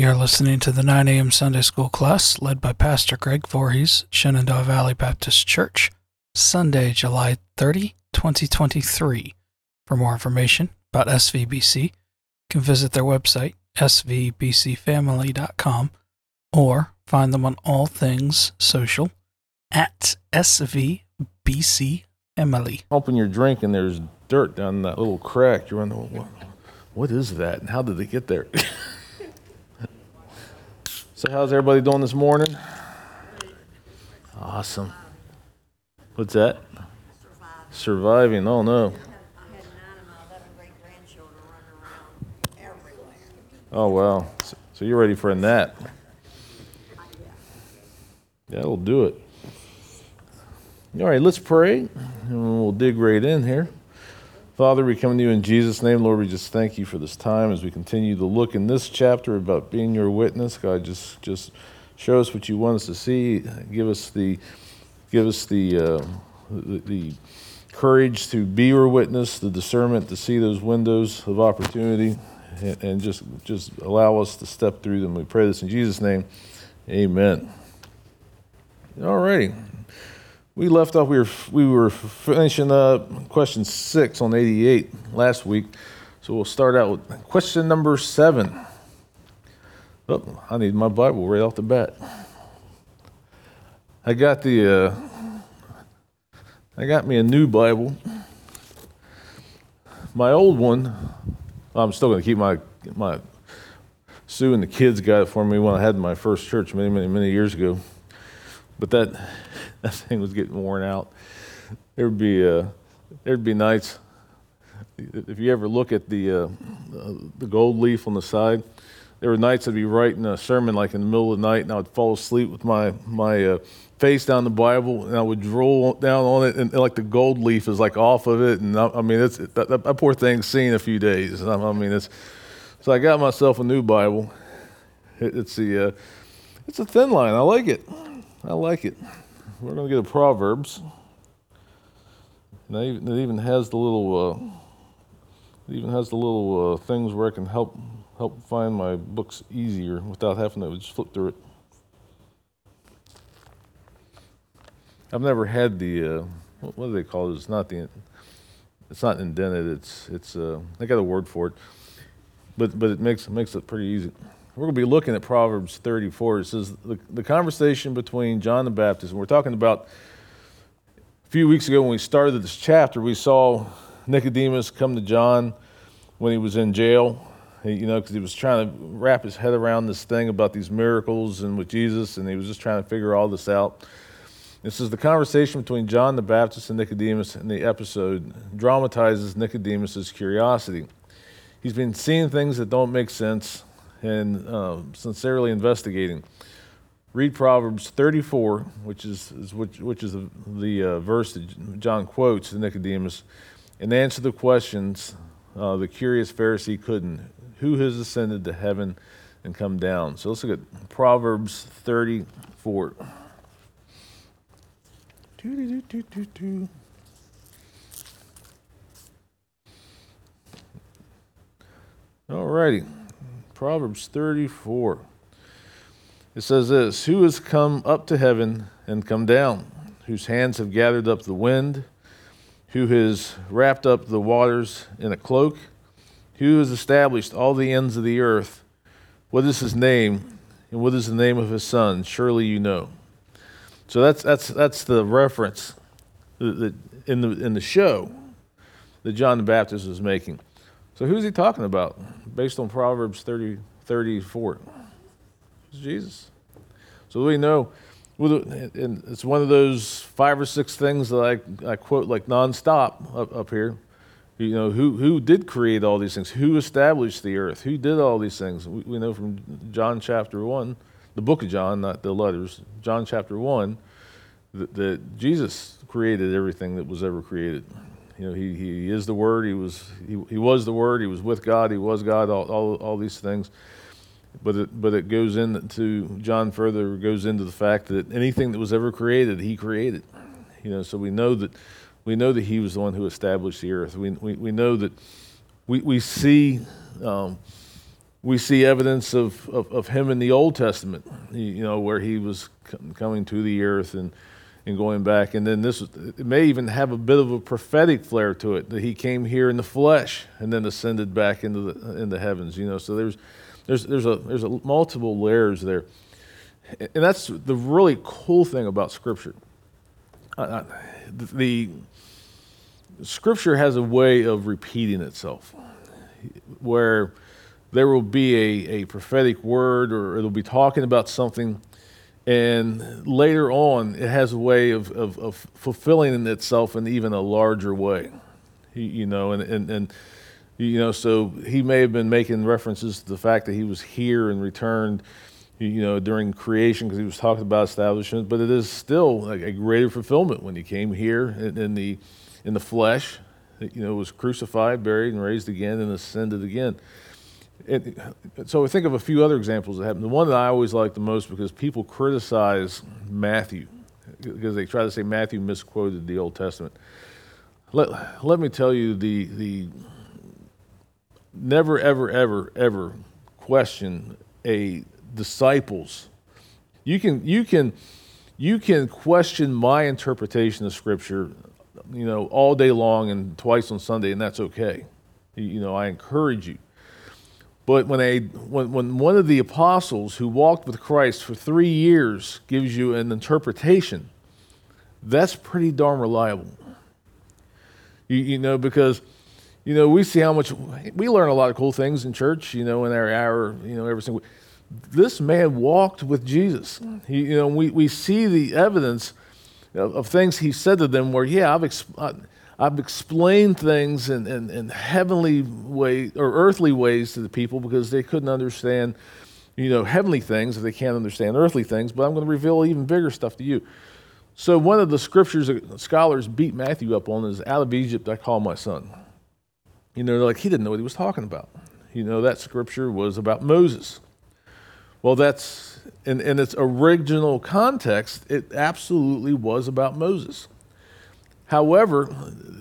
You're listening to the 9 a.m. Sunday School class led by Pastor Greg Voorhees, Shenandoah Valley Baptist Church, Sunday, July 30, 2023. For more information about SVBC, you can visit their website, svbcfamily.com, or find them on all things social at SVBC Family. Open your drink and there's dirt down that little crack. You're wondering, what, what is that? And how did they get there? so, how's everybody doing this morning? Awesome. What's that? Surviving. Oh, no. Oh, wow. So, so you're ready for a nap. That'll do it. All right, let's pray, and we'll dig right in here. Father, we come to you in Jesus' name. Lord, we just thank you for this time as we continue to look in this chapter about being your witness. God, just just show us what you want us to see. Give us the give us the uh, the, the courage to be your witness, the discernment to see those windows of opportunity, and, and just just allow us to step through them. We pray this in Jesus' name. Amen. All righty. We left off, we were, we were finishing up question six on 88 last week. So we'll start out with question number seven. Oh, I need my Bible right off the bat. I got the, uh, I got me a new Bible. My old one, I'm still going to keep my, my, Sue and the kids got it for me when I had my first church many, many, many years ago. But that, that thing was getting worn out. There'd be uh, there'd be nights. If you ever look at the uh, the gold leaf on the side, there were nights I'd be writing a sermon like in the middle of the night, and I would fall asleep with my my uh, face down the Bible, and I would roll down on it, and, like the gold leaf is like off of it, and I, I mean, it's that, that, poor thing's seen a few days. I, I, mean, it's so I got myself a new Bible. It, it's the uh, it's a thin line. I like it. I like it. We're going to get a Proverbs. And it even has the little, uh, it even has the little uh, things where I can help help find my books easier without having to just flip through it. I've never had the uh, what, do they call it? It's not the it's not indented. It's it's uh, I got a word for it, but but it makes it makes it pretty easy. We're going to be looking at Proverbs 34. It says the, the conversation between John the Baptist, and we're talking about a few weeks ago when we started this chapter, we saw Nicodemus come to John when he was in jail, you know, because he was trying to wrap his head around this thing about these miracles and with Jesus, and he was just trying to figure all this out. This is the conversation between John the Baptist and Nicodemus, and the episode dramatizes Nicodemus's curiosity. He's been seeing things that don't make sense and uh, sincerely investigating. Read Proverbs 34, which is, is which, which is the, the uh, verse that John quotes to Nicodemus, and answer the questions uh, the curious Pharisee couldn't. Who has ascended to heaven and come down? So let's look at Proverbs 34. All righty. Proverbs 34. It says this Who has come up to heaven and come down? Whose hands have gathered up the wind? Who has wrapped up the waters in a cloak? Who has established all the ends of the earth? What is his name? And what is the name of his son? Surely you know. So that's, that's, that's the reference that in, the, in the show that John the Baptist is making. So who's he talking about based on Proverbs 30, 34? It's Jesus. So we know, and it's one of those five or six things that I, I quote like nonstop up, up here. You know, who, who did create all these things? Who established the earth? Who did all these things? We, we know from John chapter 1, the book of John, not the letters, John chapter 1, that, that Jesus created everything that was ever created. You know, he, he is the Word. He was, he, he was the Word. He was with God. He was God, all, all, all these things. But it, but it goes into, John further goes into the fact that anything that was ever created, he created. You know, so we know that, we know that he was the one who established the earth. We, we, we know that we, we see um, we see evidence of, of, of him in the Old Testament, you know, where he was coming to the earth and, and going back. And then this, it may even have a bit of a prophetic flair to it that he came here in the flesh and then ascended back into the, in the heavens, you know. So there's, there's, there's, a, there's a multiple layers there. And that's the really cool thing about Scripture. Uh, the Scripture has a way of repeating itself where there will be a, a prophetic word or it'll be talking about something and later on it has a way of, of, of fulfilling itself in even a larger way. You know and, and, and you know so he may have been making references to the fact that he was here and returned you know during creation because he was talking about establishment but it is still a, a greater fulfillment when he came here in, in the in the flesh you know was crucified buried and raised again and ascended again it, so I think of a few other examples that happen. The one that I always like the most because people criticize Matthew because they try to say Matthew misquoted the Old Testament. Let, let me tell you the, the never, ever, ever, ever question a disciple's. You can, you can, you can question my interpretation of Scripture, you know, all day long and twice on Sunday, and that's okay. You know, I encourage you but when, a, when, when one of the apostles who walked with Christ for three years gives you an interpretation, that's pretty darn reliable. You, you know, because, you know, we see how much, we learn a lot of cool things in church, you know, in our hour, you know, every single week. This man walked with Jesus. He, you know, we, we see the evidence of, of things he said to them where, yeah, I've, I've explained things in, in, in heavenly ways or earthly ways to the people because they couldn't understand, you know, heavenly things if they can't understand earthly things. But I'm going to reveal even bigger stuff to you. So one of the scriptures that scholars beat Matthew up on is out of Egypt I call my son. You know, like he didn't know what he was talking about. You know, that scripture was about Moses. Well, that's in, in its original context, it absolutely was about Moses. However,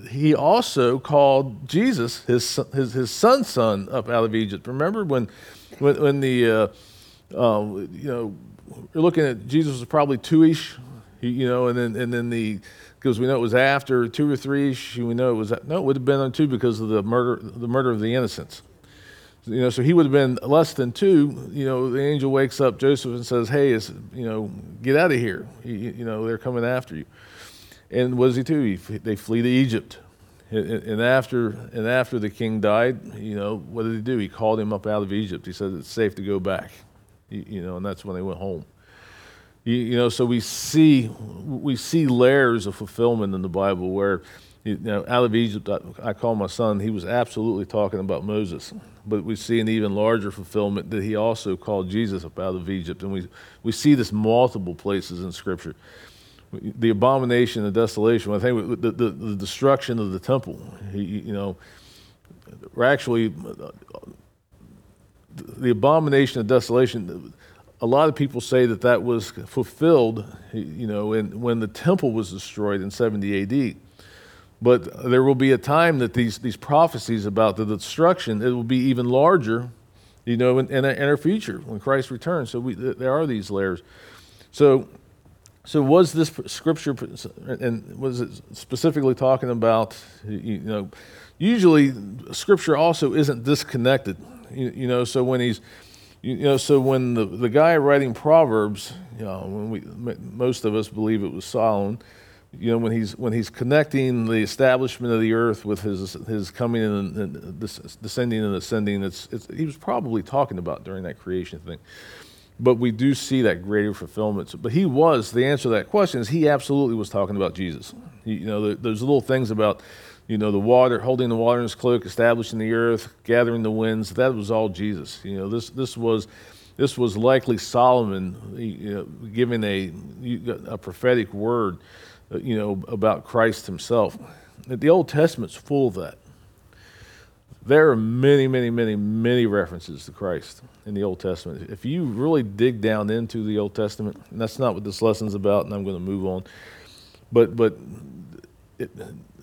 he also called Jesus his, his, his son's son up out of Egypt. Remember when, when, when the, uh, uh, you know, you're looking at Jesus was probably two-ish, you know, and then, and then the, because we know it was after two or three-ish, we know it was, no, it would have been on two because of the murder, the murder of the innocents. You know, so he would have been less than two. You know, the angel wakes up Joseph and says, "Hey, it's, you know, get out of here. You, you know, they're coming after you." And what does he do? He, they flee to Egypt. And after, and after the king died, you know, what did he do? He called him up out of Egypt. He said, it's safe to go back. You know, and that's when they went home. You, you know, so we see, we see layers of fulfillment in the Bible where, you know, out of Egypt, I, I call my son, he was absolutely talking about Moses. But we see an even larger fulfillment that he also called Jesus up out of Egypt. And we, we see this multiple places in Scripture the abomination of desolation. I think the, the, the destruction of the temple. You know, actually the abomination of desolation. A lot of people say that that was fulfilled, you know, in, when the temple was destroyed in 70 A.D. But there will be a time that these, these prophecies about the destruction, it will be even larger, you know, in, in, in our future when Christ returns. So we, there are these layers. So so was this scripture, and was it specifically talking about, you know, usually scripture also isn't disconnected, you, you know, so when he's, you know, so when the, the guy writing Proverbs, you know, when we, most of us believe it was Solomon, you know, when he's, when he's connecting the establishment of the earth with his, his coming and, and descending and ascending, it's, it's, he was probably talking about during that creation thing but we do see that greater fulfillment. But he was, the answer to that question is he absolutely was talking about Jesus. You know, there's little things about, you know, the water, holding the water in his cloak, establishing the earth, gathering the winds. That was all Jesus. You know, this, this was, this was likely Solomon you know, giving a, a prophetic word, you know, about Christ himself. The Old Testament's full of that. There are many, many, many, many references to Christ in the Old Testament. If you really dig down into the Old Testament, and that's not what this lesson's about, and I'm going to move on. But but it,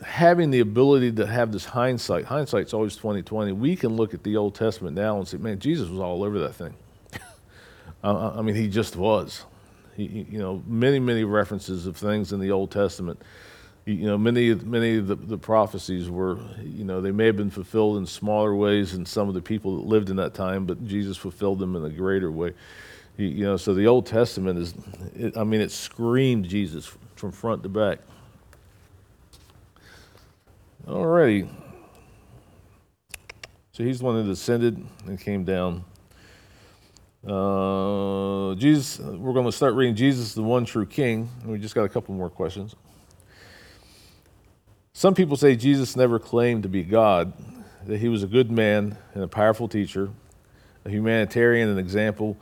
having the ability to have this hindsight, hindsight's always 2020. We can look at the Old Testament now and say, man, Jesus was all over that thing. uh, I mean, he just was. He, you know, many, many references of things in the Old Testament. You know, many, many of the, the prophecies were, you know, they may have been fulfilled in smaller ways than some of the people that lived in that time, but Jesus fulfilled them in a greater way. You know, so the Old Testament is, it, I mean, it screamed Jesus from front to back. Alrighty. So he's the one that ascended and came down. Uh, Jesus, we're going to start reading Jesus, the one true King. We just got a couple more questions. Some people say Jesus never claimed to be God, that he was a good man and a powerful teacher, a humanitarian an example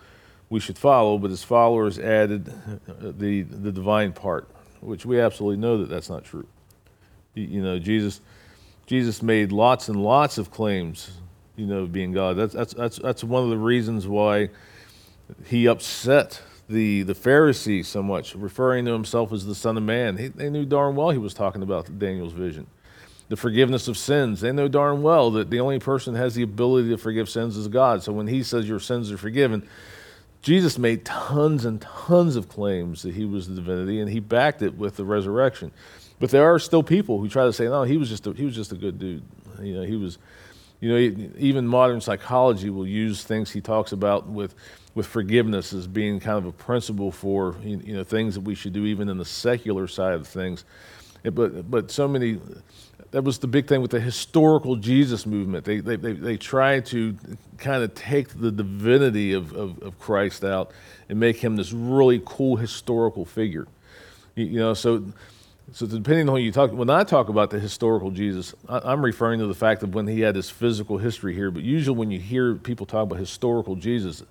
we should follow, but his followers added the, the divine part, which we absolutely know that that's not true. You know, Jesus Jesus made lots and lots of claims, you know, of being God. That's, that's, that's, that's one of the reasons why he upset the, the Pharisees so much, referring to himself as the Son of Man. He, they knew darn well he was talking about Daniel's vision. The forgiveness of sins. They know darn well that the only person has the ability to forgive sins is God. So when he says your sins are forgiven, Jesus made tons and tons of claims that he was the divinity, and he backed it with the resurrection. But there are still people who try to say, no, he was just a, he was just a good dude. You know, he was, you know, even modern psychology will use things he talks about with, with forgiveness as being kind of a principle for, you know, things that we should do even in the secular side of things. But, but so many, that was the big thing with the historical Jesus movement. They, they, they, they try to kind of take the divinity of, of, of Christ out and make him this really cool historical figure. You, you know, so so depending on who you talk, when I talk about the historical Jesus, I, am referring to the fact of when he had his physical history here. But usually, when you hear people talk about historical Jesus,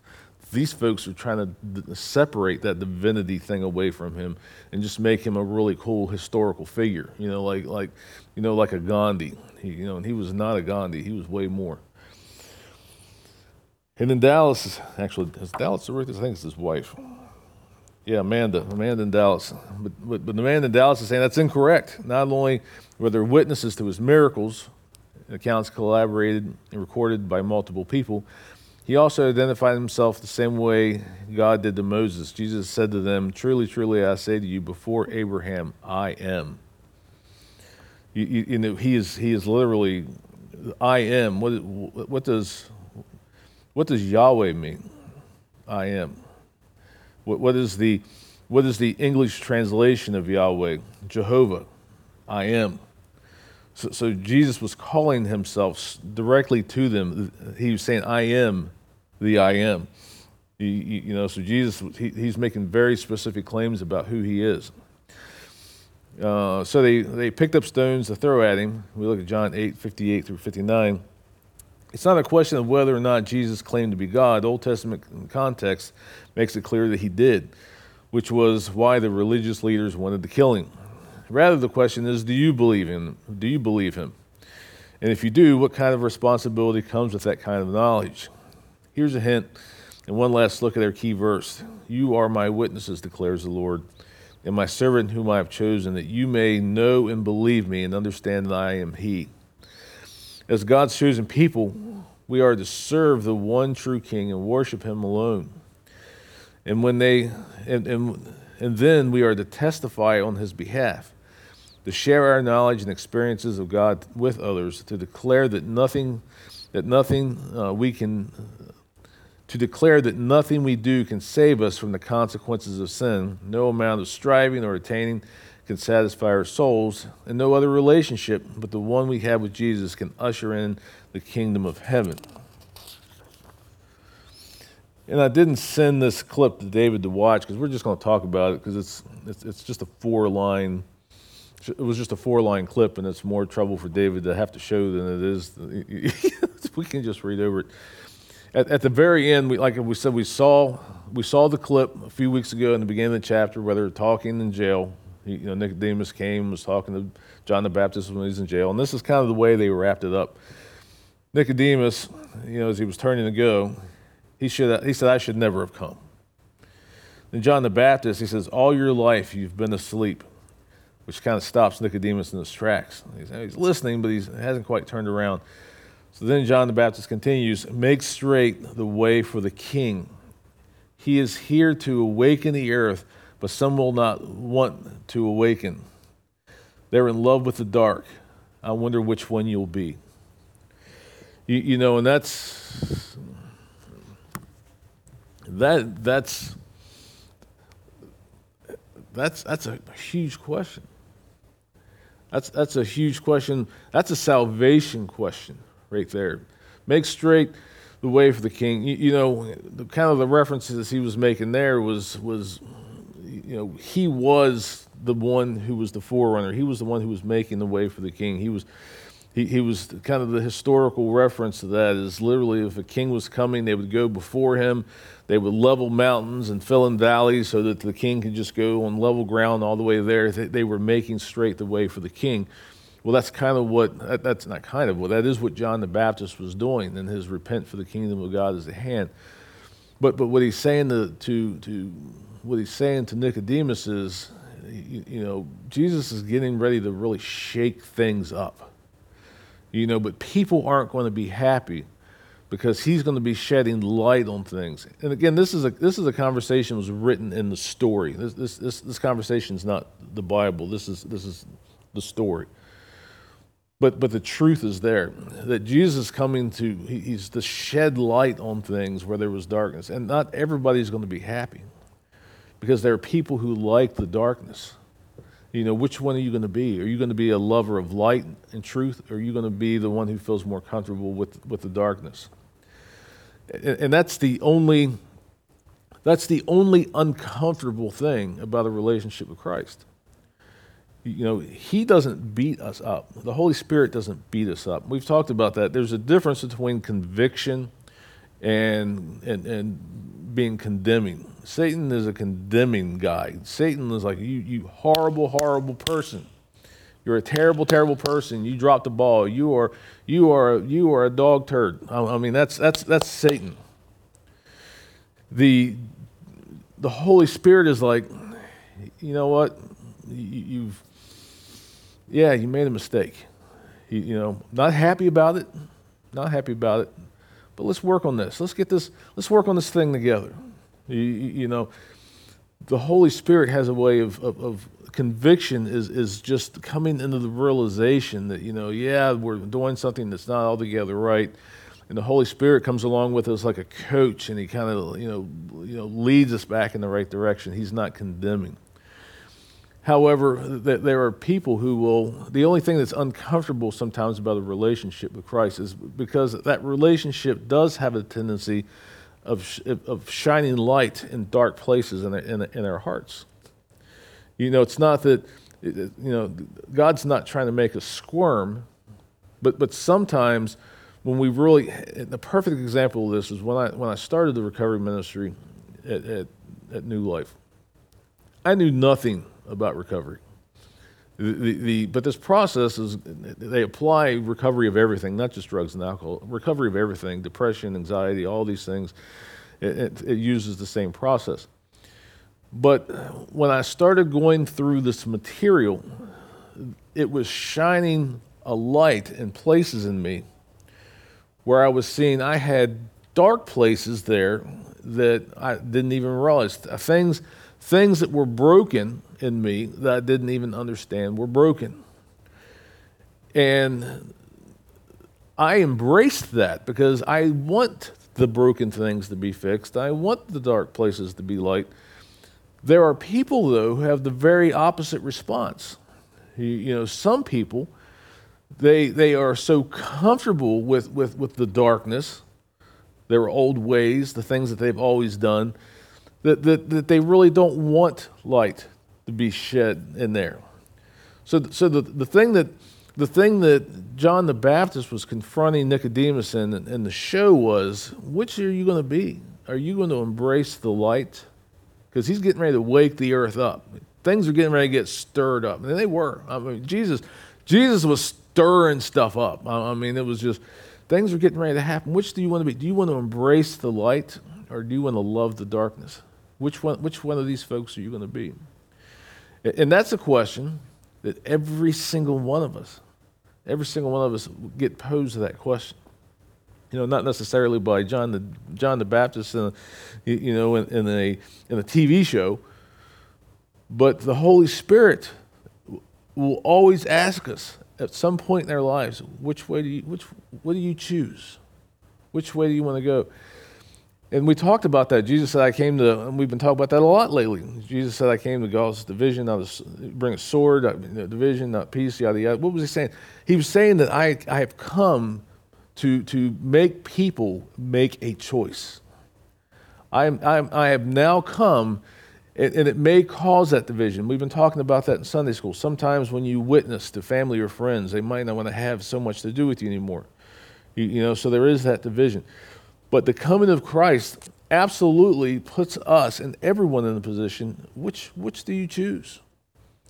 these folks are trying to separate that divinity thing away from him and just make him a really cool historical figure. You know, like like you know, like a Gandhi. He, you know, and he was not a Gandhi. He was way more. And in Dallas, actually, is Dallas the I think it's his wife. Yeah, Amanda, Amanda in Dallas. But, but, but Amanda in Dallas is saying that's incorrect. Not only were there witnesses to his miracles, accounts collaborated and recorded by multiple people, he also identified himself the same way God did to Moses. Jesus said to them, Truly, truly, I say to you, before Abraham, I am. You, you, you know, he is, he is literally, I am. What, what, does, what does Yahweh mean? I am. What, what, is the, what is the English translation of Yahweh? Jehovah, I am. So, so Jesus was calling himself directly to them. He was saying, I am the I am. You, you know, so Jesus, he, he's making very specific claims about who he is. Uh, so they, they picked up stones to throw at him. We look at John 8, 58 through 59. It's not a question of whether or not Jesus claimed to be God. The Old Testament context makes it clear that he did, which was why the religious leaders wanted to kill him. Rather, the question is, do you believe him? Do you believe him? And if you do, what kind of responsibility comes with that kind of knowledge? Here's a hint and one last look at our key verse. You are my witnesses, declares the Lord, and my servant whom I have chosen, that you may know and believe me and understand that I am he. As God's chosen people, we are to serve the one true King and worship him alone. And when they and, and, and then we are to testify on his behalf, to share our knowledge and experiences of God with others, to declare that nothing that nothing uh, we can to declare that nothing we do can save us from the consequences of sin. No amount of striving or attaining can satisfy our souls, and no other relationship but the one we have with Jesus can usher in the kingdom of heaven. And I didn't send this clip to David to watch because we're just going to talk about it because it's, it's, it's just a four line. It was just a four line clip, and it's more trouble for David to have to show than it is. we can just read over it. At, at the very end, we, like we said, we saw we saw the clip a few weeks ago in the beginning of the chapter where they're talking in jail you know, Nicodemus came, was talking to John the Baptist when he was in jail, and this is kind of the way they wrapped it up. Nicodemus, you know, as he was turning to go, he, should, he said, I should never have come. Then John the Baptist, he says, All your life you've been asleep. Which kind of stops Nicodemus in his tracks. He's, he's listening, but he hasn't quite turned around. So then John the Baptist continues Make straight the way for the king. He is here to awaken the earth, but some will not want to awaken. They're in love with the dark. I wonder which one you'll be. You, you know, and that's that that's that's that's a huge question. That's that's a huge question. That's a salvation question right there. Make straight the way for the king. You, you know, the kind of the references he was making there was was you know, he was the one who was the forerunner. He was the one who was making the way for the king. He was he, he was kind of the historical reference to that is literally if a king was coming, they would go before him. They would level mountains and fill in valleys so that the king could just go on level ground all the way there. They, they were making straight the way for the king. Well, that's kind of what, that's not kind of, well, that is what John the Baptist was doing in his repent for the kingdom of God is at hand. But, but what he's saying to, to, to, what he's saying to Nicodemus is, you, you know, Jesus is getting ready to really shake things up you know, but people aren't going to be happy because he's going to be shedding light on things. And again, this is a this is a conversation was written in the story. This this this, this conversation is not the Bible. This is this is the story. But but the truth is there that Jesus is coming to he, he's to shed light on things where there was darkness, and not everybody's going to be happy because there are people who like the darkness. You know, which one are you going to be? Are you going to be a lover of light and truth, or are you going to be the one who feels more comfortable with, with the darkness? And, and that's the only that's the only uncomfortable thing about a relationship with Christ. You know, He doesn't beat us up. The Holy Spirit doesn't beat us up. We've talked about that. There's a difference between conviction and and and being condemning. Satan is a condemning guy. Satan is like, you, you horrible, horrible person. You're a terrible, terrible person. You dropped the ball. You are, you are, you are a dog turd. I, I mean, that's, that's, that's Satan. The, the Holy Spirit is like, you know what? You, have yeah, you made a mistake. You, you know, not happy about it. Not happy about it. But let's work on this. Let's get this, let's work on this thing together. You, you know, the Holy Spirit has a way of, of, of, conviction is, is just coming into the realization that, you know, yeah, we're doing something that's not altogether right. And the Holy Spirit comes along with us like a coach and he kind of, you know, you know, leads us back in the right direction. He's not condemning. However, th- there are people who will, the only thing that's uncomfortable sometimes about a relationship with Christ is because that relationship does have a tendency of, of shining light in dark places in, in, in our hearts. You know, it's not that, you know, God's not trying to make us squirm, but, but sometimes when we really, the perfect example of this is when I, when I started the recovery ministry at, at, at New Life. I knew nothing about recovery. The, the, but this process is they apply recovery of everything, not just drugs and alcohol, recovery of everything, depression, anxiety, all these things. It, it, it uses the same process. But when I started going through this material, it was shining a light in places in me where I was seeing I had dark places there that I didn't even realize. Things, things that were broken in me that I didn't even understand were broken. And I embraced that because I want the broken things to be fixed. I want the dark places to be light. There are people, though, who have the very opposite response. You, you know, some people, they, they are so comfortable with, with, with the darkness, their old ways, the things that they've always done, that, that, that they really don't want light to be shed in there. So, so the, the, thing that, the thing that John the Baptist was confronting Nicodemus in, in the show was which are you going to be? Are you going to embrace the light? Because he's getting ready to wake the earth up. Things are getting ready to get stirred up. And they were. I mean, Jesus, Jesus was stirring stuff up. I mean, it was just things were getting ready to happen. Which do you want to be? Do you want to embrace the light or do you want to love the darkness? Which one, which one of these folks are you going to be? And that's a question that every single one of us, every single one of us get posed that question. You know, not necessarily by John the John the Baptist, in a, you know, in, in a in a TV show, but the Holy Spirit will always ask us at some point in our lives, which way do you which what do you choose? Which way do you want to go? And we talked about that. Jesus said, I came to, and we've been talking about that a lot lately. Jesus said, I came to cause division, not a, bring a sword, division, not peace, yada, yada. What was he saying? He was saying that I, I have come to, to make people make a choice. I, am, I, am, I have now come, and, and it may cause that division. We've been talking about that in Sunday school. Sometimes when you witness to family or friends, they might not want to have so much to do with you anymore. You, you know, so there is that division. But the coming of Christ absolutely puts us and everyone in the position which, which do you choose?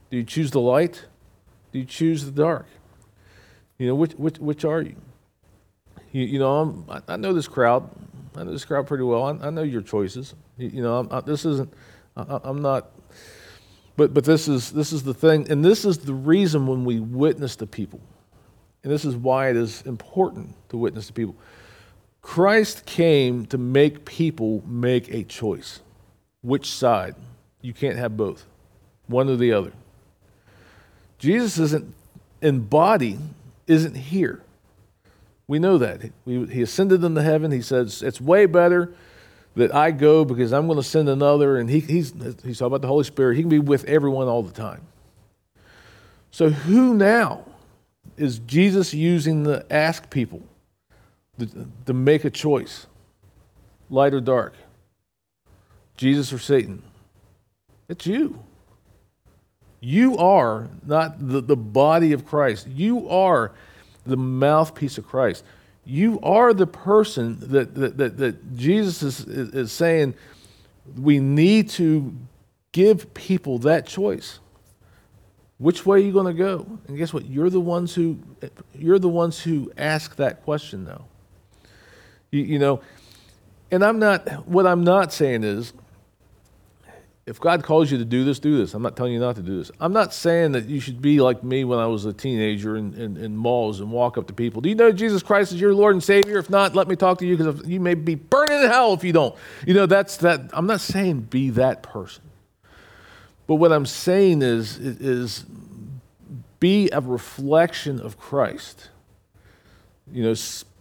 Do you choose the light? Do you choose the dark? You know, which, which, which are you? You, you know, I'm, I, know this crowd. I know this crowd pretty well. I, I know your choices. You, you know, I, this isn't, I, I'm not, but, but this, is, this is the thing. And this is the reason when we witness to people. And this is why it is important to witness to people Christ came to make people make a choice. Which side? You can't have both, one or the other. Jesus isn't in body, isn't here. We know that. he ascended into heaven. He says, It's way better that I go because I'm going to send another. And he, he's, he's talking about the Holy Spirit. He can be with everyone all the time. So, who now is Jesus using to ask people? To, make a choice light or dark, Jesus or Satan. It's you. You are not the, the body of Christ. You are the mouthpiece of Christ. You are the person that, that, that, that Jesus is, is, is saying we need to give people that choice. Which way are you going to go? And guess what? You're the ones who you're the ones who ask that question now. You, you know, and I'm not, what I'm not saying is, if God calls you to do this, do this. I'm not telling you not to do this. I'm not saying that you should be like me when I was a teenager in, in, in, malls and walk up to people. Do you know Jesus Christ is your Lord and Savior? If not, let me talk to you because you may be burning in hell if you don't. You know, that's that. I'm not saying be that person. But what I'm saying is, is be a reflection of Christ. You know,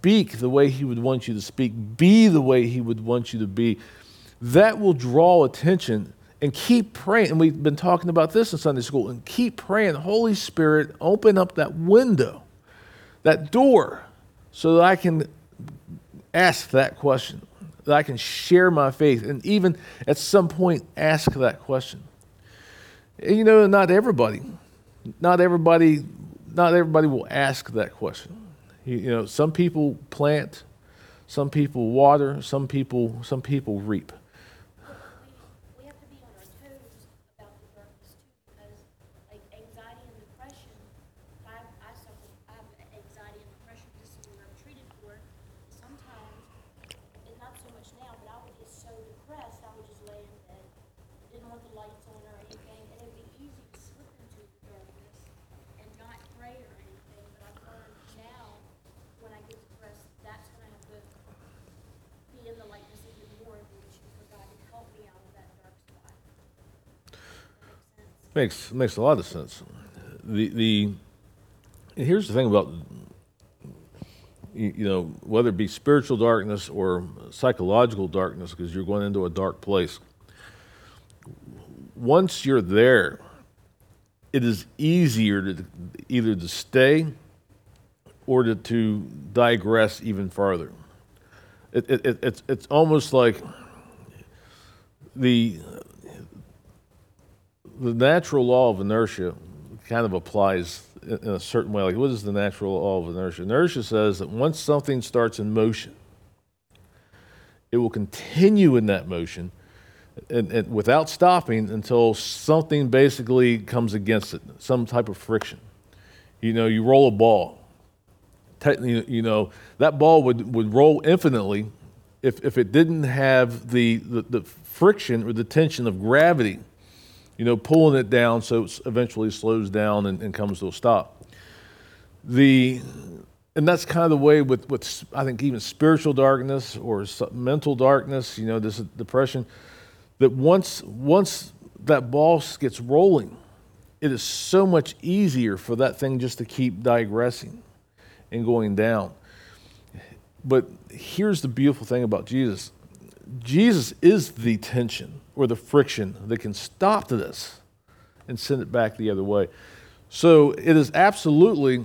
speak the way He would want you to speak, be the way He would want you to be, that will draw attention. And keep praying. And we've been talking about this in Sunday school. And keep praying. Holy Spirit, open up that window, that door, so that I can ask that question, that I can share my faith, and even at some point ask that question. And you know, not everybody, not everybody, not everybody will ask that question. You, you know, some people plant, some people water, some people some people reap. Makes makes a lot of sense. The the here's the thing about you, you know whether it be spiritual darkness or psychological darkness because you're going into a dark place. Once you're there, it is easier to either to stay or to, to digress even farther. It, it, it, it's, it's almost like the the natural law of inertia kind of applies in a certain way. Like, what is the natural law of inertia? Inertia says that once something starts in motion, it will continue in that motion and, and without stopping until something basically comes against it, some type of friction. You know, you roll a ball. You know, that ball would, would roll infinitely if, if it didn't have the, the, the friction or the tension of gravity you know, pulling it down so it eventually slows down and, and comes to a stop. The, and that's kind of the way with, with I think even spiritual darkness or mental darkness, you know, this depression, that once, once that ball gets rolling, it is so much easier for that thing just to keep digressing and going down. But here's the beautiful thing about Jesus Jesus is the tension or the friction that can stop this and send it back the other way. So it is absolutely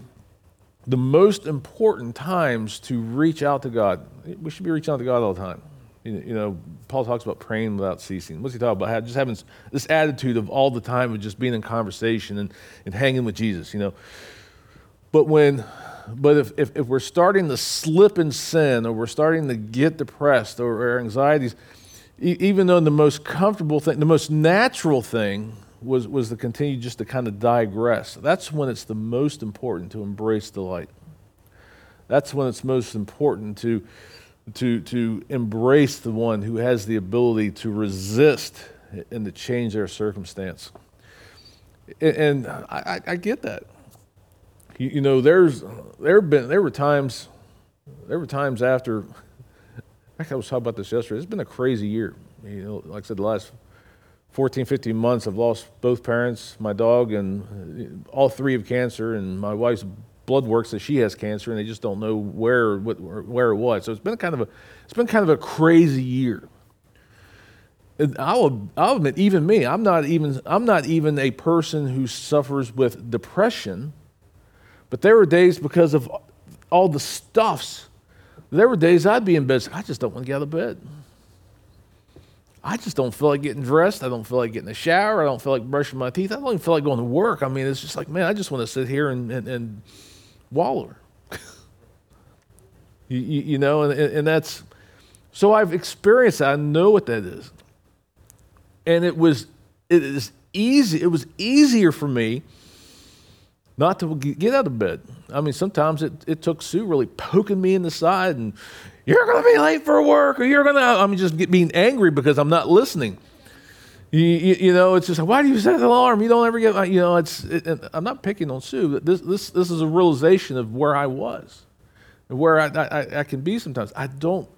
the most important times to reach out to God. We should be reaching out to God all the time. You know, Paul talks about praying without ceasing. What's he talking about? Just having this attitude of all the time of just being in conversation and, and hanging with Jesus, you know. But when but if, if, if, we're starting to slip in sin or we're starting to get depressed or, or anxieties, even though the most comfortable thing, the most natural thing was, was to continue just to kind of digress, that's when it's the most important to embrace the light. That's when it's most important to, to, to embrace the one who has the ability to resist and to change their circumstance. And I, I get that. You, you know, there's there been there were times there were times after. I was talking about this yesterday. It's been a crazy year. You know, like I said, the last 14, 15 months, I've lost both parents, my dog, and uh, all three of cancer, and my wife's blood works that she has cancer, and they just don't know where where it was. So it's been kind of a it's been kind of a crazy year. I'll, I'll admit, even me, I'm not even I'm not even a person who suffers with depression. But there were days because of all the stuffs, there were days I'd be in bed. I just don't want to get out of bed. I just don't feel like getting dressed. I don't feel like getting a shower. I don't feel like brushing my teeth. I don't even feel like going to work. I mean, it's just like, man, I just want to sit here and, and, and waller. you, you, you, know, and, and that's so I've experienced that. I know what that is. And it was, it is easy. It was easier for me not to get out of bed. I mean, sometimes it, it took Sue really poking me in the side and, you're going to be late for work or you're going to, I mean, just get, being angry because I'm not listening. You, you, you, know, it's just, why do you set the alarm? You don't ever get, you know, it's, it, I'm not picking on Sue. This, this, this is a realization of where I was and where I, I, I can be sometimes. I don't,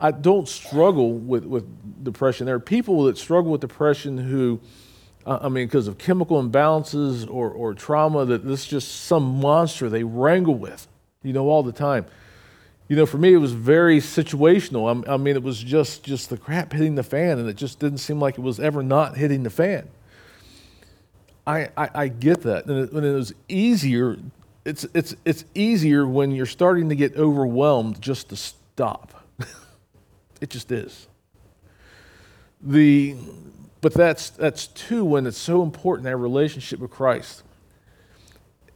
I don't struggle with, with depression. There are people that struggle with depression who, I mean, because of chemical imbalances or, or trauma, that this is just some monster they wrangle with, you know, all the time. You know, for me, it was very situational. I, I mean, it was just, just the crap hitting the fan, and it just didn't seem like it was ever not hitting the fan. I, I, I get that. And it, and it was easier, it's, it's, it's easier when you're starting to get overwhelmed just to stop. it just is. The, but that's, that's too when it's so important, that relationship with Christ.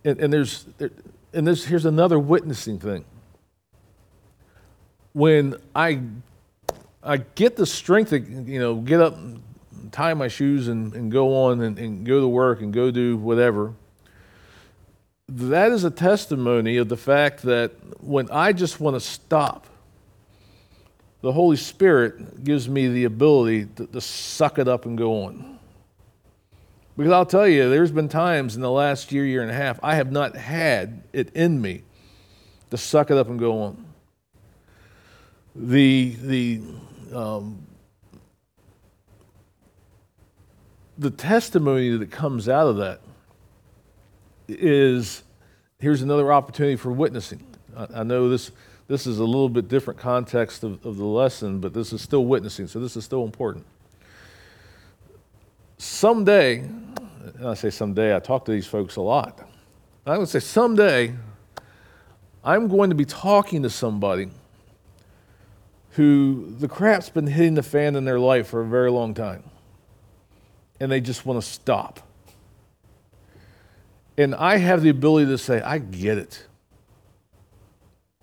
And, and there's, there, and there's, here's another witnessing thing. When I, I get the strength to, you know, get up, tie my shoes and, and go on and, and go to work and go do whatever, that is a testimony of the fact that when I just want to stop the Holy Spirit gives me the ability to, to, suck it up and go on. Because I'll tell you, there's been times in the last year, year and a half, I have not had it in me to suck it up and go on. The, the, um, the testimony that comes out of that is here's another opportunity for witnessing. I, I know this this is a little bit different context of, of the lesson, but this is still witnessing, so this is still important. Someday, and I say someday, I talk to these folks a lot. I would say someday, I'm going to be talking to somebody who the crap's been hitting the fan in their life for a very long time, and they just want to stop. And I have the ability to say, I get it.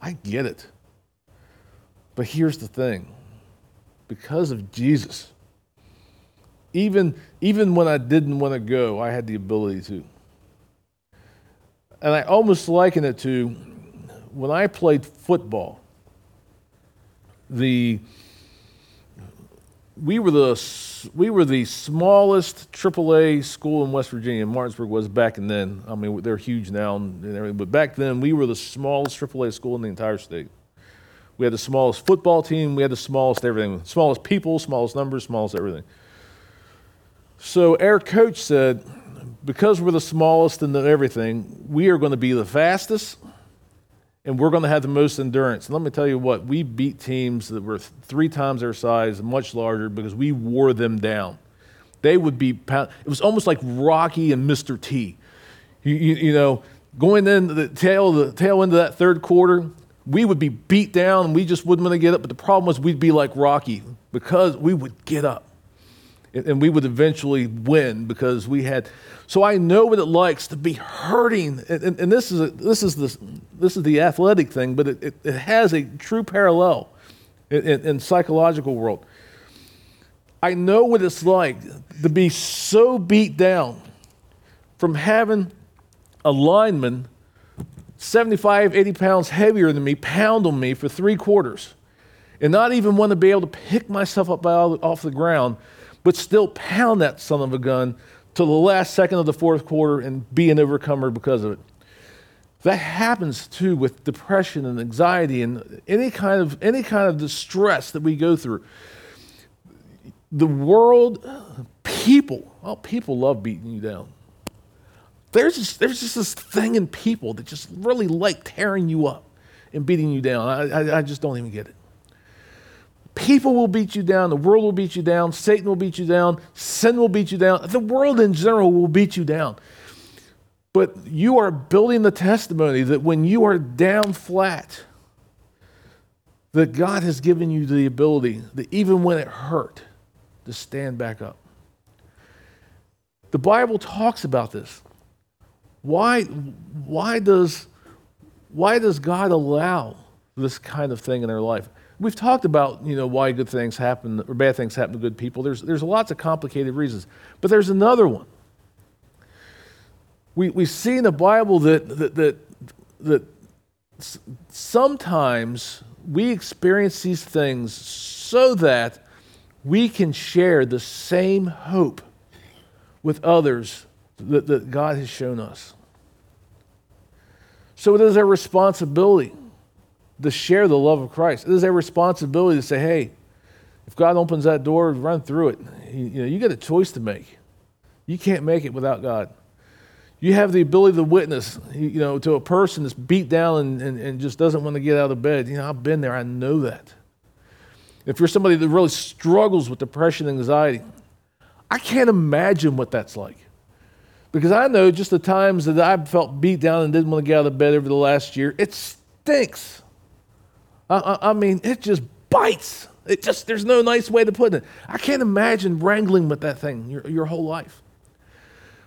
I get it. But here's the thing because of Jesus, even, even when I didn't want to go, I had the ability to. And I almost liken it to when I played football, the, we were the we were the smallest AAA school in West Virginia. Martinsburg was back and then. I mean, they're huge now and and everything, but back then we were the smallest AAA school in the entire state. We had the smallest football team. We had the smallest everything, smallest people, smallest numbers, smallest everything. So our coach said, because we're the smallest in the everything, we are going to be the fastest and we're going to have the most endurance. And let me tell you what, we beat teams that were three times their size, much larger, because we wore them down. They would be, it was almost like Rocky and Mr. T. You, you, you know, going in the tail, the tail end of that third quarter, we would be beat down and we just wouldn't want to get up. But the problem was we'd be like Rocky because we would get up and we would eventually win because we had. So I know what it likes to be hurting, and, and, and this is a, this is the this is the athletic thing, but it, it, it has a true parallel in, in, in psychological world. I know what it's like to be so beat down from having a lineman 75, 80 pounds heavier than me pound on me for three quarters and not even want to be able to pick myself up off the ground, but still pound that son of a gun till the last second of the fourth quarter and be an overcomer because of it. That happens too with depression and anxiety and any kind of any kind of distress that we go through. The world, people, well, people love beating you down. There's just, there's just this thing in people that just really like tearing you up and beating you down. I, I, I just don't even get it. People will beat you down. The world will beat you down. Satan will beat you down. Sin will beat you down. The world in general will beat you down. But you are building the testimony that when you are down flat, that God has given you the ability that even when it hurt, to stand back up. The Bible talks about this. Why, why, does, why does God allow this kind of thing in our life? We've talked about, you know, why good things happen or bad things happen to good people. There's, there's lots of complicated reasons. But there's another one. We, we see in the Bible that, that, that, that sometimes we experience these things so that we can share the same hope with others that, that God has shown us. So it is our responsibility to share the love of Christ. It is our responsibility to say, hey, if God opens that door, run through it. You, you know, you got a choice to make. You can't make it without God. You have the ability to witness, you know, to a person that's beat down and, and, and just doesn't want to get out of bed. You know, I've been there. I know that. If you're somebody that really struggles with depression and anxiety, I can't imagine what that's like. Because I know just the times that I've felt beat down and didn't want to get out of bed over the last year, it stinks. I, I, mean, it just bites. It just, there's no nice way to put it. I can't imagine wrangling with that thing your, your whole life.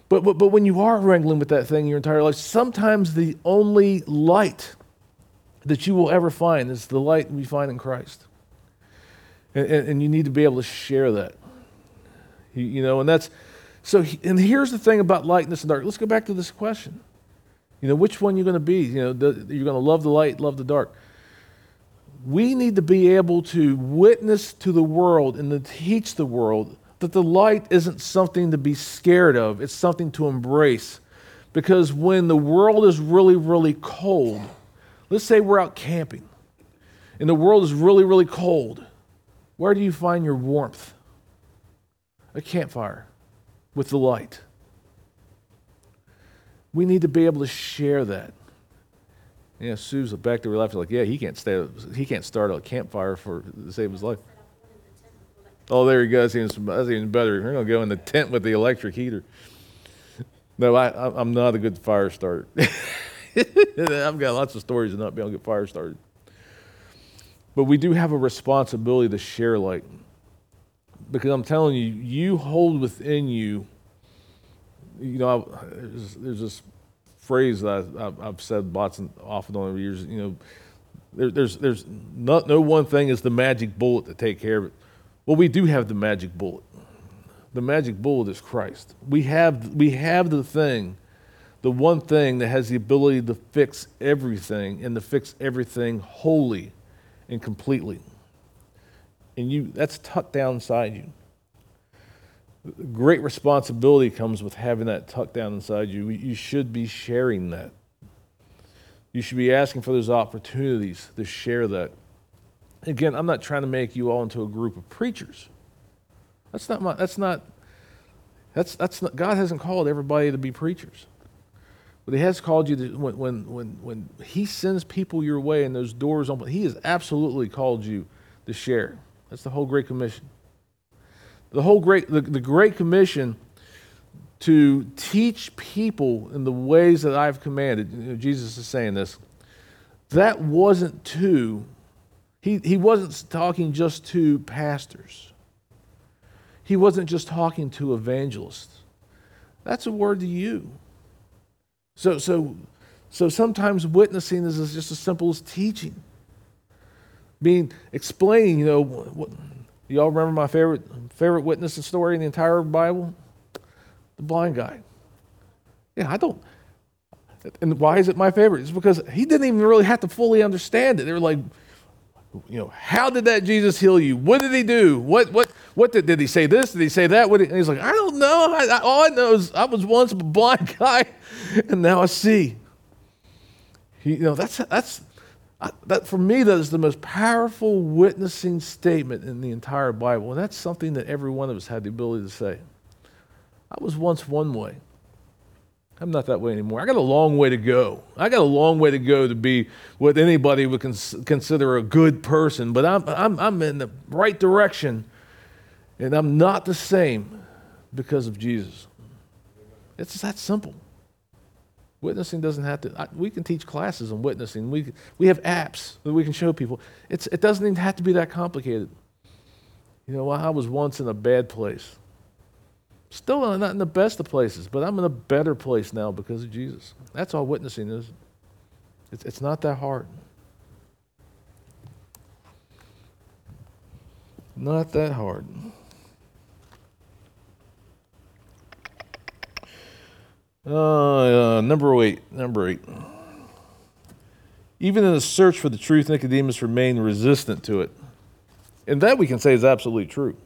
But, but, but when you are wrangling with that thing your entire life, sometimes the only light that you will ever find is the light we find in Christ. And, and, and you need to be able to share that. You, you know, and that's, so, he- and here's the thing about lightness and dark. Let's go back to this question. You know, which one you're going to be? You know, the, you're going to love the light, love the dark. We need to be able to witness to the world and to teach the world that the light isn't something to be scared of, it's something to embrace. Because when the world is really, really cold, let's say we're out camping and the world is really, really cold, where do you find your warmth? A campfire with the light. We need to be able to share that. Yeah, Sue's a back there laughing like, yeah, he can't stay, he can't start a campfire for to save his life. Oh, there he goes. That's even, that's even better. We're gonna go in the tent with the electric heater. No, I, I'm not a good fire starter. I've got lots of stories of not being able to get fire started. But we do have a responsibility to share light. Because I'm telling you, you hold within you, you know, I, there's, there's this phrase that I, I've, I've said lots and often over the years, you know, there, there's, there's not, no one thing is the magic bullet to take care of it. Well, we do have the magic bullet. The magic bullet is Christ. We have, we have the thing, the one thing that has the ability to fix everything and to fix everything wholly and completely. and you that's tucked down inside you. Great responsibility comes with having that tucked down inside you. You should be sharing that. You should be asking for those opportunities to share that. Again, I'm not trying to make you all into a group of preachers. That's not my, that's not, that's, that's not, God hasn't called everybody to be preachers. But he has called you to, when, when, when, when he sends people your way and those doors open, he has absolutely called you to share. That's the whole Great Commission. The whole Great, the, the Great Commission to teach people in the ways that I've commanded. Jesus is saying this. That wasn't to, he, he wasn't talking just to pastors. He wasn't just talking to evangelists. That's a word to you. So, so, so sometimes witnessing is just as simple as teaching. Being explaining, you know, what, y'all remember my favorite favorite witness story in the entire Bible? The blind guy. Yeah, I don't. And why is it my favorite? It's because he didn't even really have to fully understand it. They were like, you know, how did that Jesus heal you? What did he do? What what what did, did he say this? Did he say that? What did, and he's like, I don't know. I, I, all I know is I was once a blind guy, and now I see. He, you know, that's that's that for me. That is the most powerful witnessing statement in the entire Bible, and that's something that every one of us had the ability to say. I was once one way. I'm not that way anymore. I got a long way to go. I got a long way to go to be what anybody would cons- consider a good person, but I'm, I'm, I'm in the right direction, and I'm not the same because of Jesus. It's that simple. Witnessing doesn't have to, I, we can teach classes on witnessing. We, we have apps that we can show people. It's, it doesn't even have to be that complicated. You know, I was once in a bad place. Still not in the best of places, but I'm in a better place now because of Jesus. That's all witnessing is. It's, it's not that hard. Not that hard. Uh, uh, number eight. Number eight. Even in the search for the truth, Nicodemus remained resistant to it. And that we can say is absolutely true.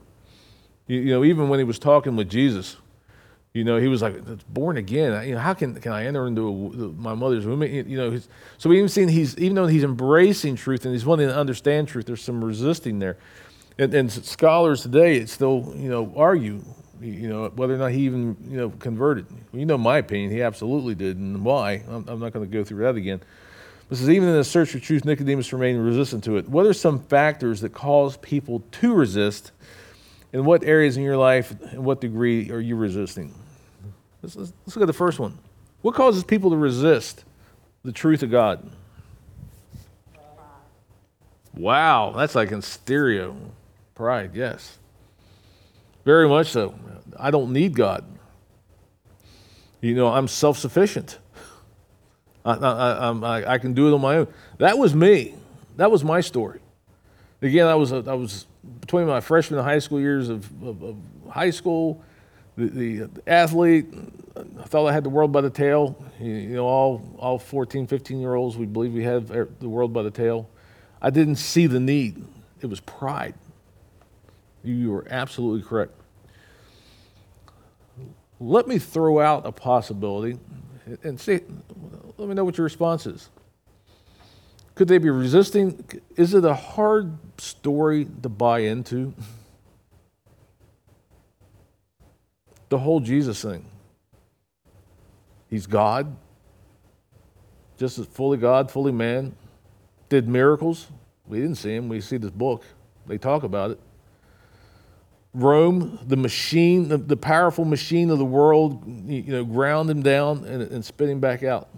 You, you know, even when he was talking with Jesus, you know, he was like, born again. You know, how can, can I enter into a, my mother's womb? You know, so we even seen he's, even though he's embracing truth and he's wanting to understand truth, there's some resisting there. And, and scholars today still, you know, argue, you know, whether or not he even, you know, converted. You know my opinion, he absolutely did, and why. I'm, I'm not going to go through that again. This is even in the search for truth, Nicodemus remained resistant to it. What are some factors that cause people to resist in what areas in your life, in what degree are you resisting? Let's, let's, let's look at the first one. What causes people to resist the truth of God? Wow, that's like in stereo. Pride, yes. Very much so. I don't need God. You know, I'm self sufficient. I, I, I, I, can do it on my own. That was me. That was my story. Again, I was, I was between my freshman and high school years of, of, of high school, the, the, athlete, I thought I had the world by the tail. You, know, all, all 14, 15 year olds, we believe we have er, the world by the tail. I didn't see the need, it was pride. You were absolutely correct. Let me throw out a possibility and see, let me know what your response is. Could they be resisting? Is it a hard story to buy into? The whole Jesus thing. He's God, just as fully God, fully man. Did miracles. We didn't see him. We see this book. They talk about it. Rome, the machine, the, the powerful machine of the world, you know, ground him down and, and spit him back out.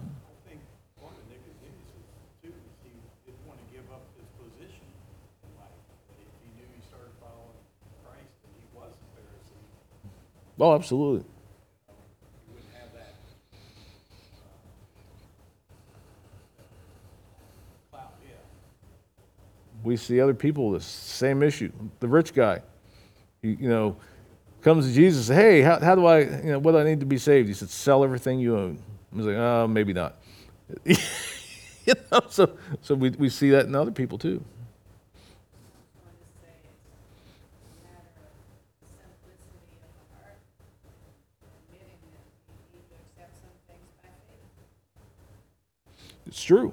Oh, absolutely. We see other people the same issue. The rich guy, you know, comes to Jesus, hey, how, how do I, you know, what do I need to be saved? He said, sell everything you own. I was like, oh, maybe not. you know, so so we, we see that in other people too. It's true.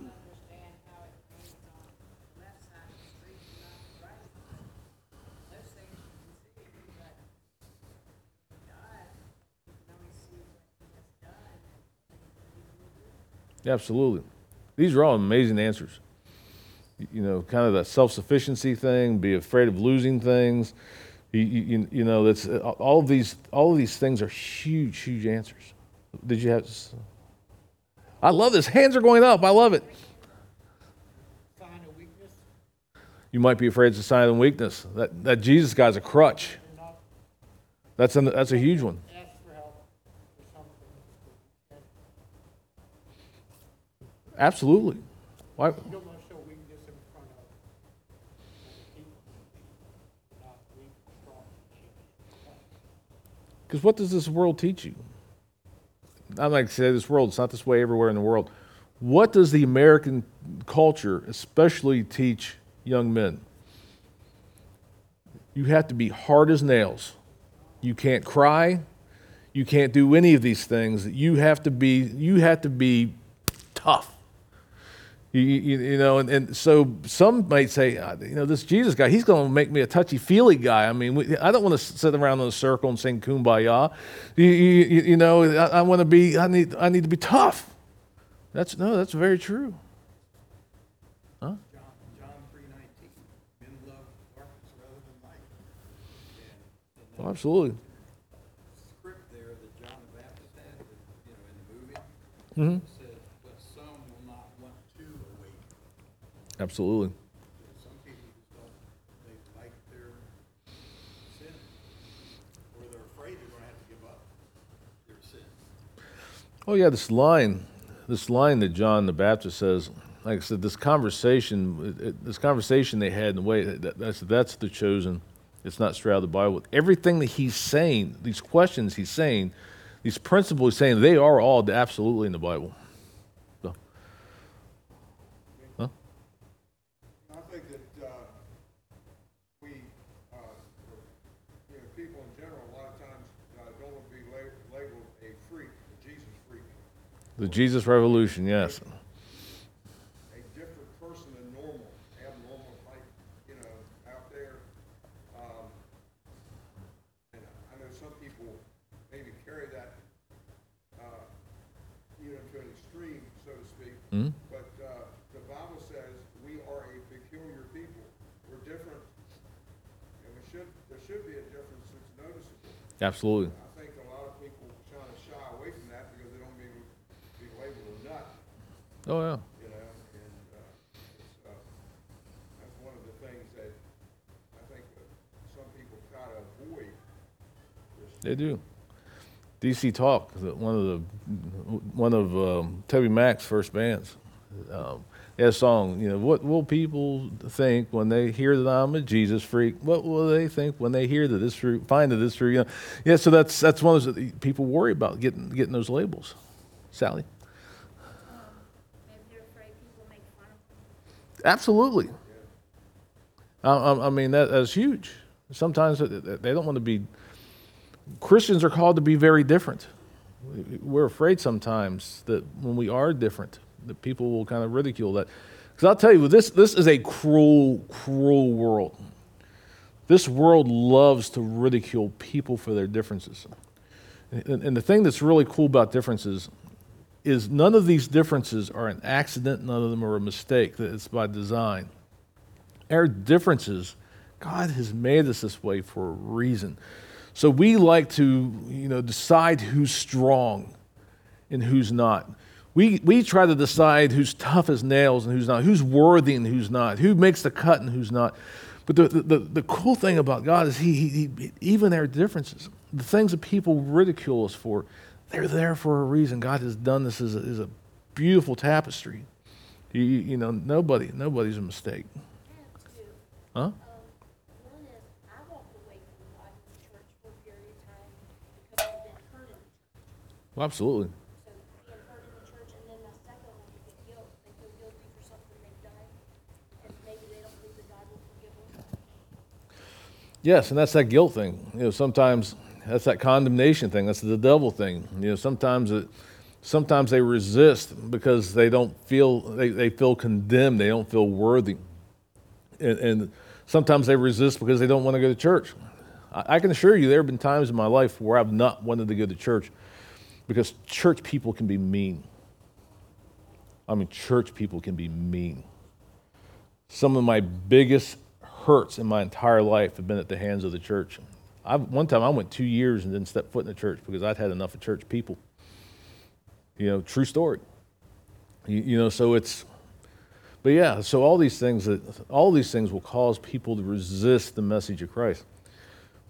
Absolutely. These are all amazing answers. You know, kind of that self sufficiency thing, be afraid of losing things. You, you, you know, that's uh, all of these. All of these things are huge, huge answers. Did you have? I love this. Hands are going up. I love it. sign of weakness, You might be afraid it's a sign of weakness. That that Jesus guy's a crutch. That's an, that's a huge one. ask for help for something that Absolutely. Why? you don't want to show weakness in front of other people. You're Not weak, strong. Because what does this world teach you? I'm like to say this world, it's not this way everywhere in the world. What does the American culture especially teach young men? You have to be hard as nails. You can't cry. You can't do any of these things. You have to be, you have to be tough. You, you, you know, and, and so some might say, uh, you know, this Jesus guy, he's going to make me a touchy feely guy. I mean, we, I don't want to sit around in a circle and sing kumbaya. You, you, you- know, I, I want to be, I need, I need to be tough. That's, no, that's very true. Huh? John, John three nineteen, men love darkness rather than light. And, and Oh, absolutely. that script there that John the Baptist had, you know, in the movie, hmm said, but some will not want to awake. Absolutely. Oh yeah, this line, this line that John the Baptist says, like I said, this conversation, this conversation they had in the way that, that's that's the chosen. It's not of the Bible. Everything that he's saying, these questions he's saying, these principles he's saying, they are all absolutely in the Bible. So, huh? I think that, uh, we, uh, you know, people in general, a lot of times, uh, don't want to be la- labeled a freak, a Jesus freak, The Jesus Revolution, yes. a different person than normal, abnormal, like, you know, out there. Um, and I know some people maybe carry that, uh, you know, to an extreme, so to speak. Mhm. But uh, the Bible says we are a peculiar people. We're different, and we should there should be a difference that's noticeable. Absolutely. I think a lot of people try to shy away from that because they don't be be labeled a nut, Oh yeah. you know. And uh, it's, uh, that's one of the things that I think that some people try to avoid. They do. DC Talk, one of the one of um, TobyMac's first bands. Um, a song, you know, what will people think when they hear that I'm a Jesus freak? What will they think when they hear that this fruit, find that this fruit? You know, yeah. So that's that's one of those people worry about getting getting those labels. Sally, Maybe they're afraid people make fun of them. Absolutely. I, I, mean that that's huge. Sometimes they don't want to be. Christians are called to be very different. We're afraid sometimes that when we are different, that people will kind of ridicule that. Because I'll tell you, this this is a cruel, cruel world. This world loves to ridicule people for their differences. And, and the thing that's really cool about differences is none of these differences are an accident, none of them are a mistake, that it's by design. Our differences, God has made us this way for a reason. So we like to, you know, decide who's strong and who's not. We, we try to decide who's tough as nails and who's not, who's worthy and who's not, who makes the cut and who's not. But the, the, the, cool thing about God is he, he, he, even our differences, the things that people ridicule us for, they're there for a reason. God has done this as a, as a beautiful tapestry. You, you know, nobody, nobody's a mistake. Huh? Um, one is, I walked away from God in the church for a period of time because I've been hurt in the church. Well, absolutely. So being hurt in the church, and then the second one is the guilt. They feel guilty for something they've done, and maybe they don't believe that God will forgive them. Yes, and that's that guilt thing. You know, sometimes that's that condemnation thing. That's the devil thing. You know, sometimes it, Sometimes they resist because they don't feel they, they feel condemned. They don't feel worthy. And, and sometimes they resist because they don't want to go to church. I, I can assure you there have been times in my life where I've not wanted to go to church because church people can be mean. I mean, church people can be mean. Some of my biggest hurts in my entire life have been at the hands of the church. I, one time I went two years and didn't step foot in the church because I'd had enough of church people. You know, true story. You, you know, so it's, but yeah, so all these things that all these things will cause people to resist the message of Christ.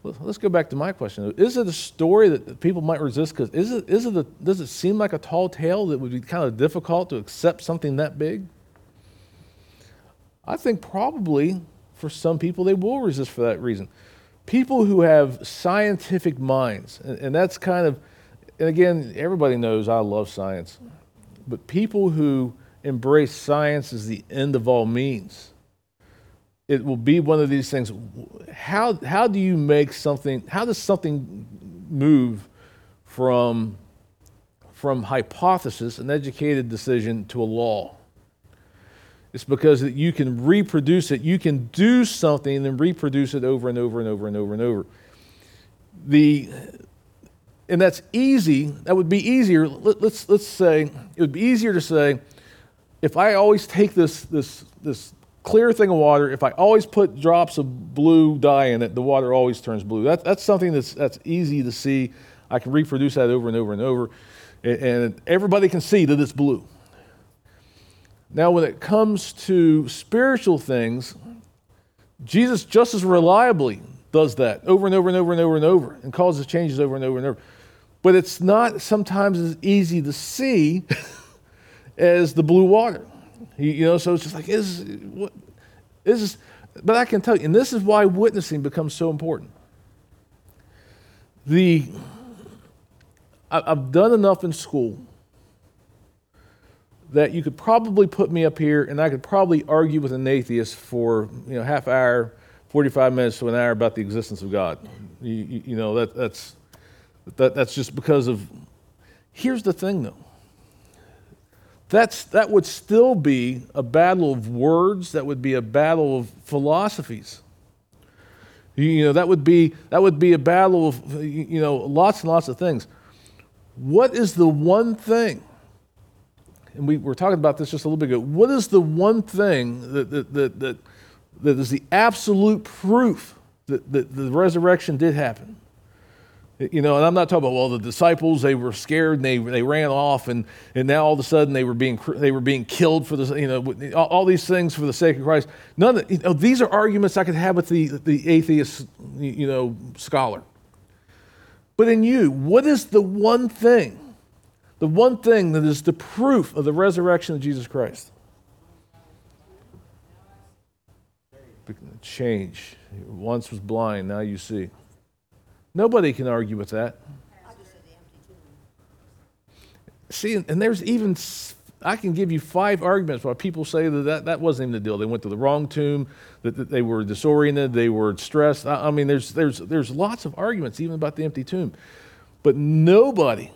Let's go back to my question. Is it a story that people might resist? Because is it, is it a, does it seem like a tall tale that would be kind of difficult to accept something that big? I think probably for some people they will resist for that reason. People who have scientific minds, and, and that's kind of, and again, everybody knows I love science, but people who embrace science as the end of all means, it will be one of these things. How, how do you make something, how does something move from, from hypothesis, an educated decision, to a law? It's because that you can reproduce it. You can do something and then reproduce it over and over and over and over and over. The, and that's easy. That would be easier. Let, let's, let's say, it would be easier to say, if I always take this, this, this clear thing of water, if I always put drops of blue dye in it, the water always turns blue. That, that's something that's, that's easy to see. I can reproduce that over and over and over. And, and everybody can see that it's blue. Now, when it comes to spiritual things, Jesus just as reliably does that over and over and over and over and over and causes changes over and over and over. But it's not sometimes as easy to see as the blue water. You, know, so it's just like, is what is this? But I can tell you, and this is why witnessing becomes so important. The I, I've done enough in school that you could probably put me up here and I could probably argue with an atheist for you know half hour, 45 minutes to an hour about the existence of God. You, you, you know that that's that, that's just because of. Here's the thing, though. That's that would still be a battle of words. That would be a battle of philosophies. You, you know that would be that would be a battle of you know lots and lots of things. What is the one thing? And we were talking about this just a little bit ago. What is the one thing that, that, that, that, that is the absolute proof that, that the resurrection did happen? You know, and I'm not talking about, well, the disciples, they were scared and they, they ran off, and, and now all of a sudden they were being, they were being killed for the, you know, all, all these things for the sake of Christ. None of, you know, these are arguments I could have with the, the atheist, you know, scholar. But in you, what is the one thing the one thing that is the proof of the resurrection of Jesus Christ. Change. Once was blind, now you see. Nobody can argue with that. See, and there's even, I can give you five arguments why people say that that, that wasn't even the deal. They went to the wrong tomb, that, that they were disoriented, they were stressed. I, I mean, there's, there's, there's lots of arguments even about the empty tomb. But nobody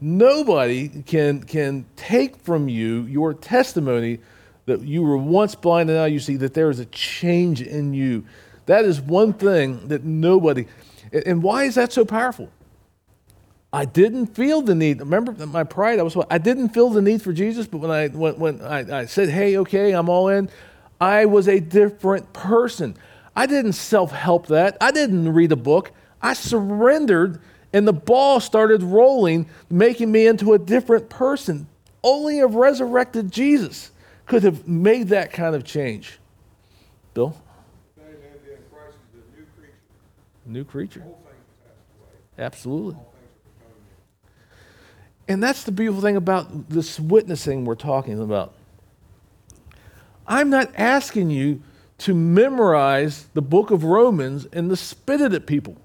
Nobody can, can take from you your testimony that you were once blind and now you see that there is a change in you. That is one thing that nobody. And why is that so powerful? I didn't feel the need. Remember my pride? I was. I didn't feel the need for Jesus, but when I when, when I, I said, "Hey, okay, I'm all in," I was a different person. I didn't self help that. I didn't read a book. I surrendered and the ball started rolling, making me into a different person. Only a resurrected Jesus could have made that kind of change. Bill? New creature. Absolutely. And that's the beautiful thing about this witnessing we're talking about. I'm not asking you to memorize the book of Romans and to spit it at people.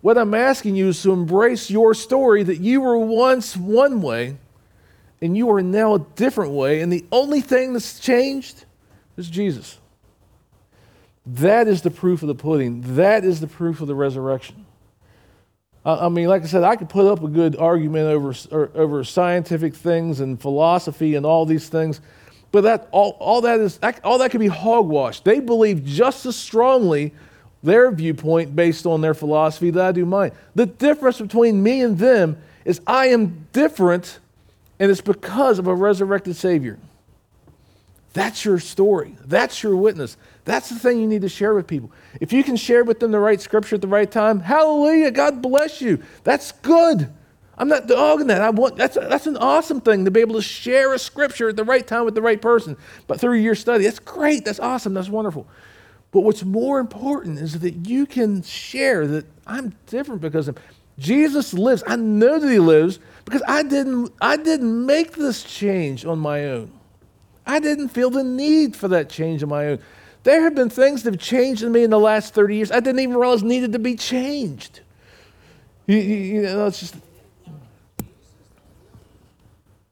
What I'm asking you is to embrace your story that you were once one way and you are now a different way, and the only thing that's changed is Jesus. That is the proof of the pudding. That is the proof of the resurrection. I mean, like I said, I could put up a good argument over, over scientific things and philosophy and all these things, but that all, all that is, all that could be hogwash. They believe just as strongly their viewpoint based on their philosophy that I do mine. The difference between me and them is I am different, and it's because of a resurrected Savior. That's your story. That's your witness. That's the thing you need to share with people. If you can share with them the right scripture at the right time, hallelujah, God bless you. That's good. I'm not dogging that. I want that's that's an awesome thing to be able to share a scripture at the right time with the right person. But through your study, that's great. That's awesome. That's wonderful. But what's more important is that you can share that I'm different because of Jesus lives. I know that he lives because I didn't I didn't make this change on my own. I didn't feel the need for that change on my own. There have been things that have changed in me in the last 30 years I didn't even realize needed to be changed. You, you, you know, it's just.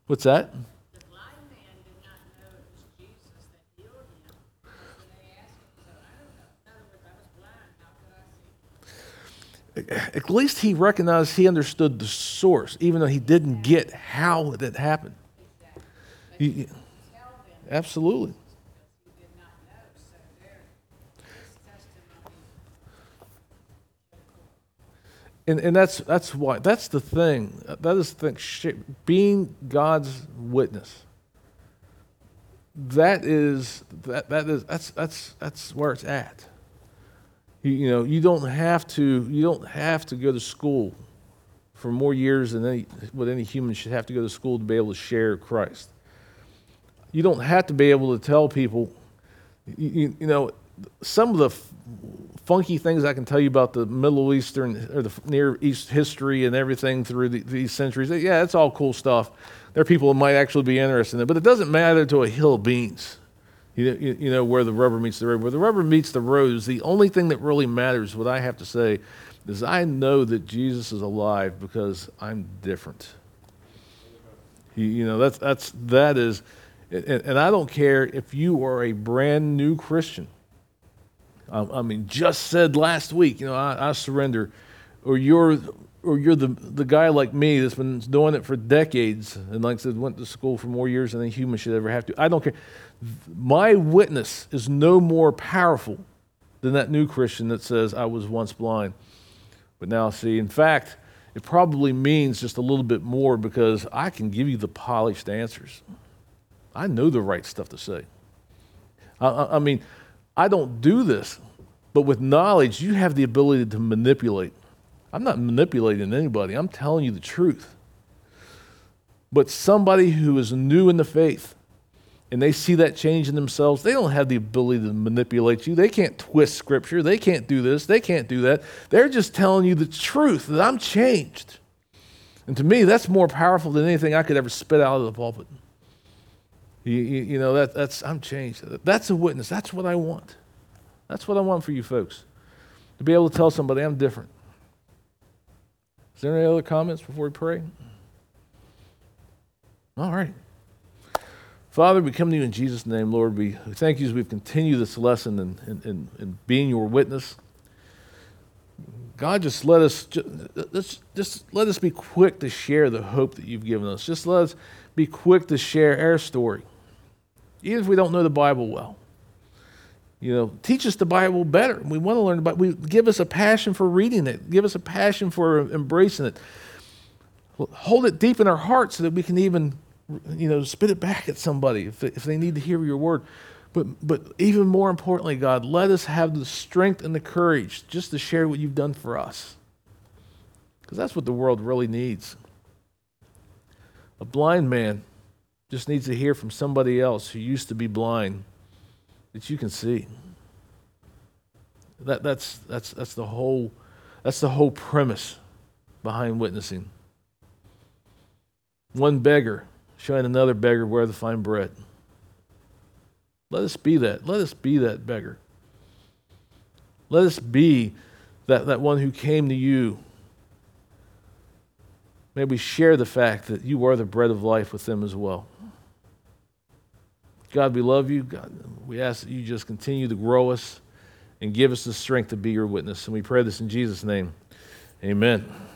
What's that? The blind man did not know it was Jesus that healed him. So they asked him, so I don't know. In other words, I was blind, how could I see? At least he recognized he understood the source, even though he didn't get how that happened. You- absolutely. And, and that's, that's why, that's the thing. That is the thing. Being God's witness. That is, that, that is, that's, that's, that's where it's at. You, you know, you don't have to, you don't have to go to school for more years than any, what any human should have to go to school to be able to share Christ. You don't have to be able to tell people, you, you, know, some of the f- funky things I can tell you about the Middle Eastern or the Near East history and everything through the, these centuries. Yeah, it's all cool stuff. There are people that might actually be interested in it, but it doesn't matter to a hill of beans. You know, you, know where the rubber meets the road. Where the rubber meets the road is the only thing that really matters. What I have to say is I know that Jesus is alive because I'm different. You, you know, that's that's that is, and, and I don't care if you are a brand new Christian. I, I mean, just said last week, you know, I, I surrender, or you're, or you're the the guy like me that's been doing it for decades, and like I said, went to school for more years than a human should ever have to. I don't care. My witness is no more powerful than that new Christian that says I was once blind, but now see. In fact, it probably means just a little bit more because I can give you the polished answers. I know the right stuff to say. I, I, mean, I don't do this, but with knowledge, you have the ability to manipulate. I'm not manipulating anybody, I'm telling you the truth. But somebody who is new in the faith and they see that change in themselves, they don't have the ability to manipulate you. They can't twist scripture. They can't do this. They can't do that. They're just telling you the truth that I'm changed. And to me, that's more powerful than anything I could ever spit out of the pulpit. You, you, you know, that, that's, I'm changed. That's a witness. That's what I want. That's what I want for you folks. To be able to tell somebody I'm different. Is there any other comments before we pray? All right. Father, we come to you in Jesus' name, Lord. We thank you as we've continued this lesson and, and, and, and being your witness. God, just let us just, just let us be quick to share the hope that you've given us. Just let us be quick to share our story, even if we don't know the Bible well. You know, teach us the Bible better. We want to learn about. We give us a passion for reading it. Give us a passion for embracing it. Hold it deep in our hearts so that we can even, you know, spit it back at somebody if if they need to hear your word. But but even more importantly, God, let us have the strength and the courage just to share what you've done for us, because that's what the world really needs. A blind man just needs to hear from somebody else who used to be blind that you can see. That, that's, that's, that's, the whole, that's the whole premise behind witnessing. One beggar showing another beggar where to find bread. Let us be that. Let us be that beggar. Let us be that, that one who came to you. May we share the fact that you are the bread of life with them as well. God, we love you. God, we ask that you just continue to grow us and give us the strength to be your witness. And we pray this in Jesus' name. Amen.